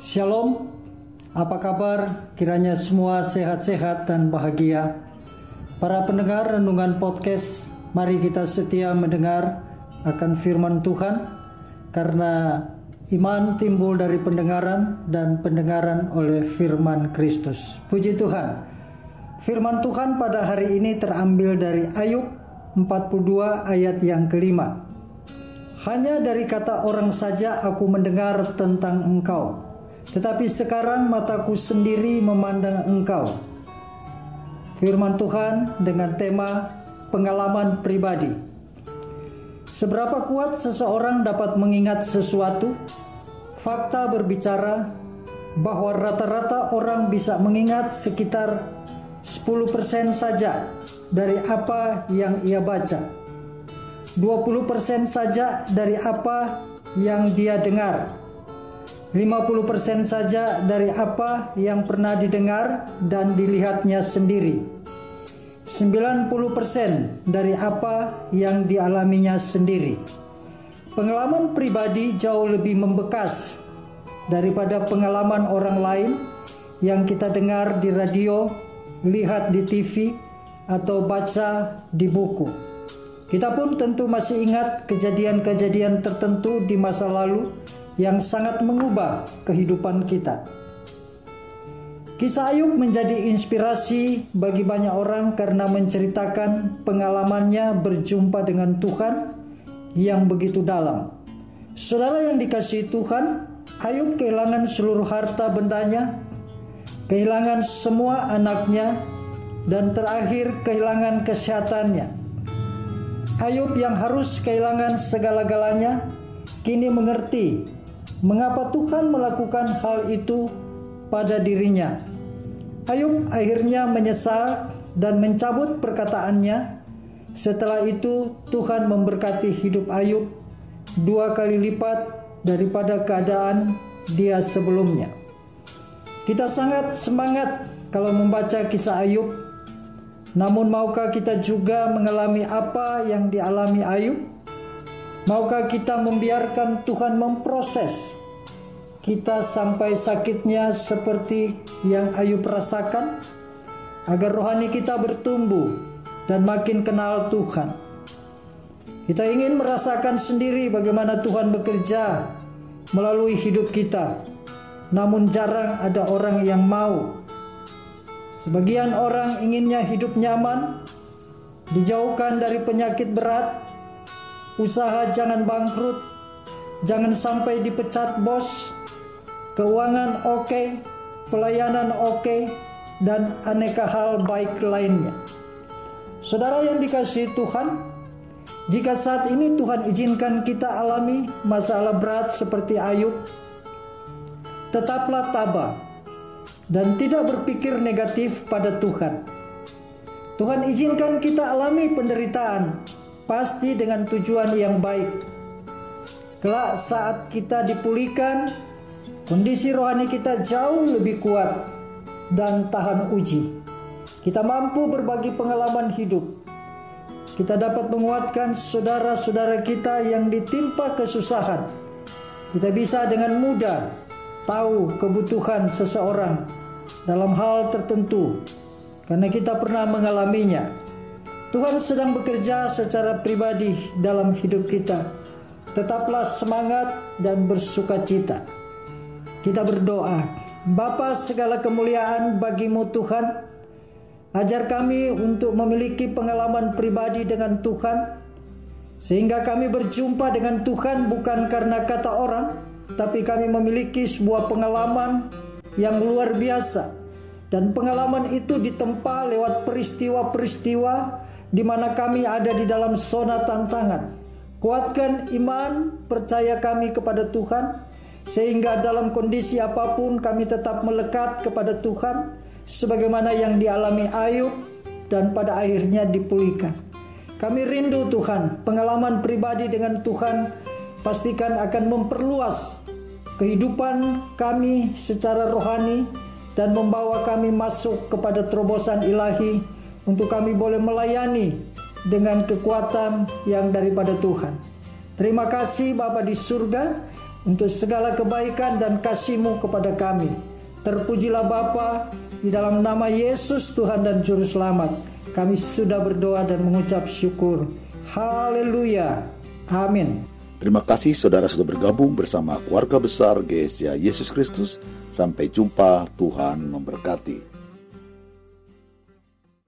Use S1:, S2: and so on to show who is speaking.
S1: Shalom, apa kabar? Kiranya semua sehat-sehat dan bahagia. Para pendengar renungan podcast, mari kita setia mendengar akan firman Tuhan, karena iman timbul dari pendengaran dan pendengaran oleh firman Kristus. Puji Tuhan. Firman Tuhan pada hari ini terambil dari Ayub 42 ayat yang kelima. Hanya dari kata orang saja aku mendengar tentang engkau. Tetapi sekarang mataku sendiri memandang engkau. Firman Tuhan dengan tema pengalaman pribadi. Seberapa kuat seseorang dapat mengingat sesuatu? Fakta berbicara bahwa rata-rata orang bisa mengingat sekitar 10% saja dari apa yang ia baca. 20% saja dari apa yang dia dengar. 50% saja dari apa yang pernah didengar dan dilihatnya sendiri. 90% dari apa yang dialaminya sendiri. Pengalaman pribadi jauh lebih membekas daripada pengalaman orang lain yang kita dengar di radio, lihat di TV, atau baca di buku. Kita pun tentu masih ingat kejadian-kejadian tertentu di masa lalu yang sangat mengubah kehidupan kita. Kisah Ayub menjadi inspirasi bagi banyak orang karena menceritakan pengalamannya berjumpa dengan Tuhan yang begitu dalam. Saudara yang dikasihi Tuhan, Ayub kehilangan seluruh harta bendanya, kehilangan semua anaknya, dan terakhir kehilangan kesehatannya. Ayub yang harus kehilangan segala-galanya kini mengerti mengapa Tuhan melakukan hal itu pada dirinya. Ayub akhirnya menyesal dan mencabut perkataannya. Setelah itu Tuhan memberkati hidup Ayub dua kali lipat daripada keadaan dia sebelumnya. Kita sangat semangat kalau membaca kisah Ayub namun maukah kita juga mengalami apa yang dialami Ayub? Maukah kita membiarkan Tuhan memproses kita sampai sakitnya seperti yang Ayub rasakan agar rohani kita bertumbuh dan makin kenal Tuhan. Kita ingin merasakan sendiri bagaimana Tuhan bekerja melalui hidup kita. Namun jarang ada orang yang mau Sebagian orang inginnya hidup nyaman, dijauhkan dari penyakit berat, usaha jangan bangkrut, jangan sampai dipecat bos, keuangan oke, okay, pelayanan oke, okay, dan aneka hal baik lainnya. Saudara yang dikasih Tuhan, jika saat ini Tuhan izinkan kita alami masalah berat seperti Ayub, tetaplah tabah dan tidak berpikir negatif pada Tuhan. Tuhan izinkan kita alami penderitaan, pasti dengan tujuan yang baik. Kelak saat kita dipulihkan, kondisi rohani kita jauh lebih kuat dan tahan uji. Kita mampu berbagi pengalaman hidup. Kita dapat menguatkan saudara-saudara kita yang ditimpa kesusahan. Kita bisa dengan mudah tahu kebutuhan seseorang dalam hal tertentu karena kita pernah mengalaminya. Tuhan sedang bekerja secara pribadi dalam hidup kita. Tetaplah semangat dan bersuka cita. Kita berdoa, Bapa segala kemuliaan bagimu Tuhan. Ajar kami untuk memiliki pengalaman pribadi dengan Tuhan. Sehingga kami berjumpa dengan Tuhan bukan karena kata orang. Tapi kami memiliki sebuah pengalaman yang luar biasa dan pengalaman itu ditempa lewat peristiwa-peristiwa di mana kami ada di dalam zona tantangan. Kuatkan iman, percaya kami kepada Tuhan, sehingga dalam kondisi apa pun kami tetap melekat kepada Tuhan, sebagaimana yang dialami Ayub dan pada akhirnya dipulihkan. Kami rindu Tuhan, pengalaman pribadi dengan Tuhan pastikan akan memperluas kehidupan kami secara rohani, dan membawa kami masuk kepada terobosan ilahi untuk kami boleh melayani dengan kekuatan yang daripada Tuhan. Terima kasih Bapa di surga, untuk segala kebaikan dan kasih-Mu kepada kami. Terpujilah Bapa di dalam nama Yesus Tuhan dan Juru Selamat. Kami sudah berdoa dan mengucap syukur. Haleluya. Amin.
S2: Terima kasih saudara sudah bergabung bersama keluarga besar GSJ Yesus Kristus. Sampai jumpa, Tuhan memberkati.